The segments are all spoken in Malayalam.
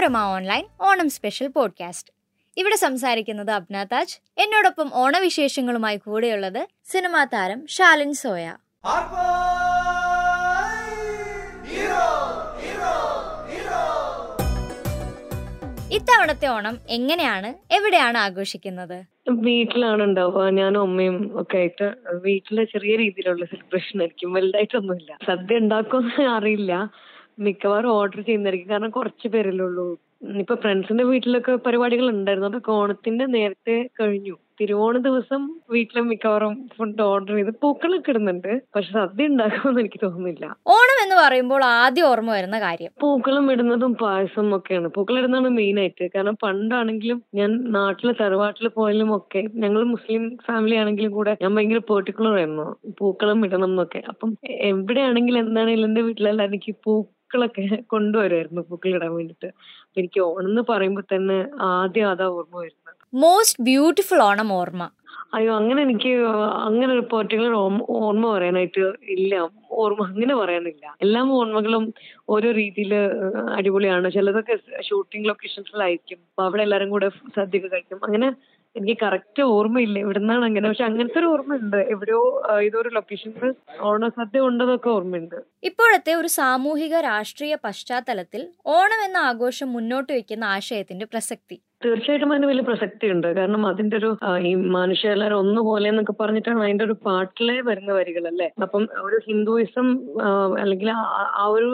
Manorama online Onam special podcast. ഇവിടെ സംസാരിക്കുന്നത് അബ്ന താജ്. എന്നോടൊപ്പം ഓണവിശേഷങ്ങളുമായി കൂടെയുള്ളത് സിനിമാ താരം ഷാലിൻ സോയ. ഇത്തവണത്തെ ഓണം എങ്ങനെയാണ്? എവിടെയാണ് ആഘോഷിക്കുന്നത്? വീട്ടിലാണ് ഉണ്ടാവുക ഞാനും അമ്മയും ഒക്കെ ആയിട്ട് വീട്ടിലെ ചെറിയ രീതിയിലുള്ള സെലിബ്രേഷൻ ആയിരിക്കും. വലുതായിട്ടൊന്നുമില്ല. സദ്യ ഉണ്ടാക്കുമെന്ന് അറിയില്ല. മിക്കവാറും ഓർഡർ ചെയ്യുന്നതായിരിക്കും. കാരണം കുറച്ച് പേരല്ലേ ഉള്ളൂ. ഇപ്പൊ ഫ്രണ്ട്സിന്റെ വീട്ടിലൊക്കെ പരിപാടികൾ ഉണ്ടായിരുന്നു. അതൊക്കെ ഓണത്തിന്റെ നേരത്തെ കഴിഞ്ഞു. തിരുവോണ ദിവസം വീട്ടിലും മിക്കവാറും ഫുഡ് ഓർഡർ ചെയ്ത് പൂക്കളൊക്കെ ഇടുന്നുണ്ട്. പക്ഷെ സദ്യ ഉണ്ടാക്കുമെന്ന് എനിക്ക് തോന്നുന്നില്ല. ഓണം എന്ന് പറയുമ്പോൾ ആദ്യം ഓർമ്മ വരുന്ന കാര്യം. പൂക്കളം ഇടുന്നതും പായസം ഒക്കെയാണ്. പൂക്കളം ഇടുന്നതാണ് മെയിൻ ആയിട്ട്. കാരണം പണ്ടാണെങ്കിലും ഞാൻ നാട്ടിലെ തറവാട്ടിൽ പോയാലും ഒക്കെ ഞങ്ങൾ മുസ്ലിം ഫാമിലി ആണെങ്കിലും കൂടെ ഞാൻ ഭയങ്കര പെർട്ടിക്കുലർ ആയിരുന്നു. പൂക്കളം ഇടണം എന്നൊക്കെ. അപ്പം എവിടെയാണെങ്കിലും എന്താണെങ്കിലും എന്റെ വീട്ടിലെല്ലാം എനിക്ക് പൂക്കളൊക്കെ കൊണ്ടുവരുമായിരുന്നു പൂക്കളിടാൻ വേണ്ടിട്ട് അപ്പൊ എനിക്ക് ഓണം എന്ന് പറയുമ്പോ തന്നെ ആദ്യം അതാ ഓർമ്മ വരുന്നത്. മോസ്റ്റ് ബ്യൂട്ടിഫുൾ ഓണം ഓർമ്മ. അയ്യോ അങ്ങനെ എനിക്ക് അങ്ങനെ ഒരു പെർട്ടിക്കുലർ ഓർമ്മ പറയാനായിട്ട് ഇല്ല. ഓർമ്മ അങ്ങനെ പറയാനില്ല. എല്ലാ ഓർമ്മകളും ഓരോ രീതിയിൽ അടിപൊളിയാണ്. ചിലതൊക്കെ ഷൂട്ടിംഗ് ലൊക്കേഷൻസിലായിരിക്കും അപ്പൊ അവിടെ എല്ലാരും കൂടെ സദ്യയൊക്കെ കഴിക്കും. അങ്ങനെ എനിക്ക് കറക്റ്റ് ഓർമ്മയില്ല. എവിടുന്നാണ് അങ്ങനെ. പക്ഷെ അങ്ങനത്തെ ഒരു ഓർമ്മയുണ്ട്. എവിടെയോ ഇതൊരു ലൊക്കേഷനിൽ ഓണസദ്യ ഉണ്ടെന്നൊക്കെ ഓർമ്മയുണ്ട്. ഇപ്പോഴത്തെ ഒരു സാമൂഹിക രാഷ്ട്രീയ പശ്ചാത്തലത്തിൽ ഓണം എന്ന ആഘോഷം മുന്നോട്ട് വെക്കുന്ന ആശയത്തിന്റെ പ്രസക്തി. തീർച്ചയായിട്ടും അതിന് വലിയ പ്രസക്തി ഉണ്ട് കാരണം അതിന്റെ ഒരു ഈ മനുഷ്യ എല്ലാവരും ഒന്നുപോലെ എന്നൊക്കെ പറഞ്ഞിട്ടാണ് അതിന്റെ ഒരു പാട്ടിലെ വരുന്ന വരികളല്ലേ? അപ്പം ഒരു ഹിന്ദുയിസം അല്ലെങ്കിൽ ആ ഒരു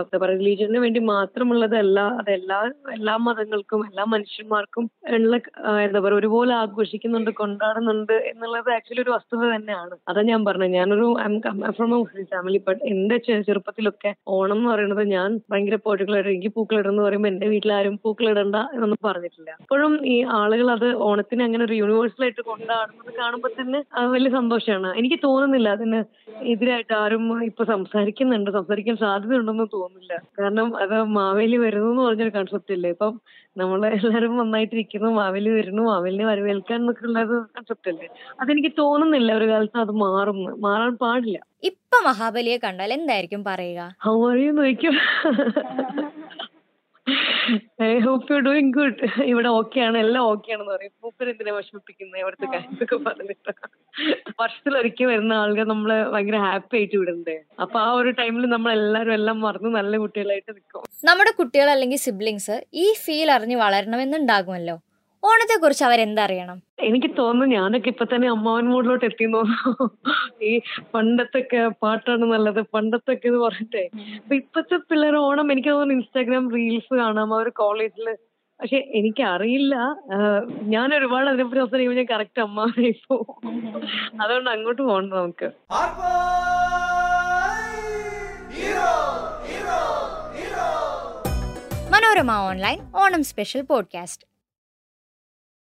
എന്താ പറയുക റിലീജിയന് വേണ്ടി മാത്രമുള്ളതല്ല അത് എല്ലാ എല്ലാ മതങ്ങൾക്കും എല്ലാ മനുഷ്യന്മാർക്കും ഉള്ള എന്താ പറയുക ഒരുപോലെ ആഘോഷിക്കുന്നുണ്ട് കൊണ്ടാടുന്നുണ്ട് എന്നുള്ളത് ആക്ച്വലി ഒരു വസ്തുത തന്നെയാണ്. അതാ ഞാൻ പറഞ്ഞത് ഞാനൊരു from a Muslim family but എന്റെ ചെറുപ്പത്തിലൊക്കെ ഓണം എന്ന് പറയുന്നത് ഞാൻ ഭയങ്കര പെർട്ടിക്കുലർ എനിക്ക് പൂക്കളിടുന്ന പറയുമ്പോൾ എന്റെ വീട്ടിലാരും പൂക്കളിടണ്ട എന്നൊന്നും പറഞ്ഞിട്ടില്ല. ഇല്ല. അപ്പോഴും ഈ ആളുകൾ അത് ഓണത്തിന് അങ്ങനെ ഒരു യൂണിവേഴ്സൽ ആയിട്ട് കൊണ്ടാടുന്നത് കാണുമ്പോൾ തന്നെ വലിയ സന്തോഷമാണ് എനിക്ക് തോന്നുന്നില്ല അതിന് എതിരായിട്ട് ആരും ഇപ്പൊ സംസാരിക്കുന്നുണ്ട്. സംസാരിക്കാൻ സാധ്യത ഉണ്ടെന്ന് തോന്നുന്നില്ല. കാരണം അത് മാവേലി വരുന്നു എന്ന് പറഞ്ഞൊരു കൺസെപ്റ്റ് ഇല്ലേ? ഇപ്പം നമ്മൾ എല്ലാവരും നന്നായിട്ടിരിക്കുന്നു. മാവേലി വരുന്നു. മാവേലിനെ വരവേൽക്കാൻ എന്നൊക്കെ ഉള്ളത് കൺസെപ്റ്റ് അല്ലേ അതെനിക്ക് തോന്നുന്നില്ല ഒരു കാലത്ത് അത് മാറും. മാറാൻ പാടില്ല. ഇപ്പൊ മഹാബലിയെ കണ്ടാൽ എന്തായിരിക്കും പറയുക? ഹൗ ആർ യു നോക്കും I hope you doing good. ഇവിടെ ഓക്കെ ആണ് എല്ലാം ഓക്കെ ആണെന്ന് പറയും. മൂപ്പർ എന്തിനാ വിഷമിപ്പിക്കുന്നത് ഇവിടുത്തെ കാര്യത്തൊക്കെ പറഞ്ഞിട്ട്. വർഷത്തിലൊരിക്കൽ വരുന്ന ആളുകൾ നമ്മൾ ഭയങ്കര ഹാപ്പി ആയിട്ട് വിടണ്ടേ അപ്പൊ ആ ഒരു ടൈമിൽ നമ്മൾ എല്ലാവരും എല്ലാം മറന്ന് നല്ല കുട്ടികളായിട്ട് നിൽക്കും നമ്മുടെ കുട്ടികൾ അല്ലെങ്കിൽ സിബ്ലിങ്സ് ഈ ഫീൽ അറിഞ്ഞ് വളരണമെന്നുണ്ടാകുമല്ലോ. ഓണത്തെ കുറിച്ച് അവരെന്തറിയണം? എനിക്ക് തോന്നുന്നു ഞാനൊക്കെ ഇപ്പൊ തന്നെ അമ്മാവൻ മോഡിലോട്ട് എത്തി തോന്നുന്നു. ഈ പണ്ടത്തെ പാട്ടാണ് നല്ലത്. പണ്ടത്തൊക്കെ എന്ന് പറഞ്ഞിട്ടേ. അപ്പൊ ഇപ്പത്തെ പിള്ളേർ ഓണം എനിക്ക് തോന്നുന്നു ഇൻസ്റ്റാഗ്രാം റീൽസ് കാണാം. അവർ കോളേജിൽ പക്ഷെ എനിക്ക് അറിയില്ല ഞാൻ ഒരുപാട് അതിനെപ്പറ്റി സംസാരിക്കുമ്പോൾ ഞാൻ കറക്റ്റ് അമ്മാവനായി പോകും. അതുകൊണ്ട് അങ്ങോട്ട് പോകണ്ട നമുക്ക്. Manorama online Onam special podcast.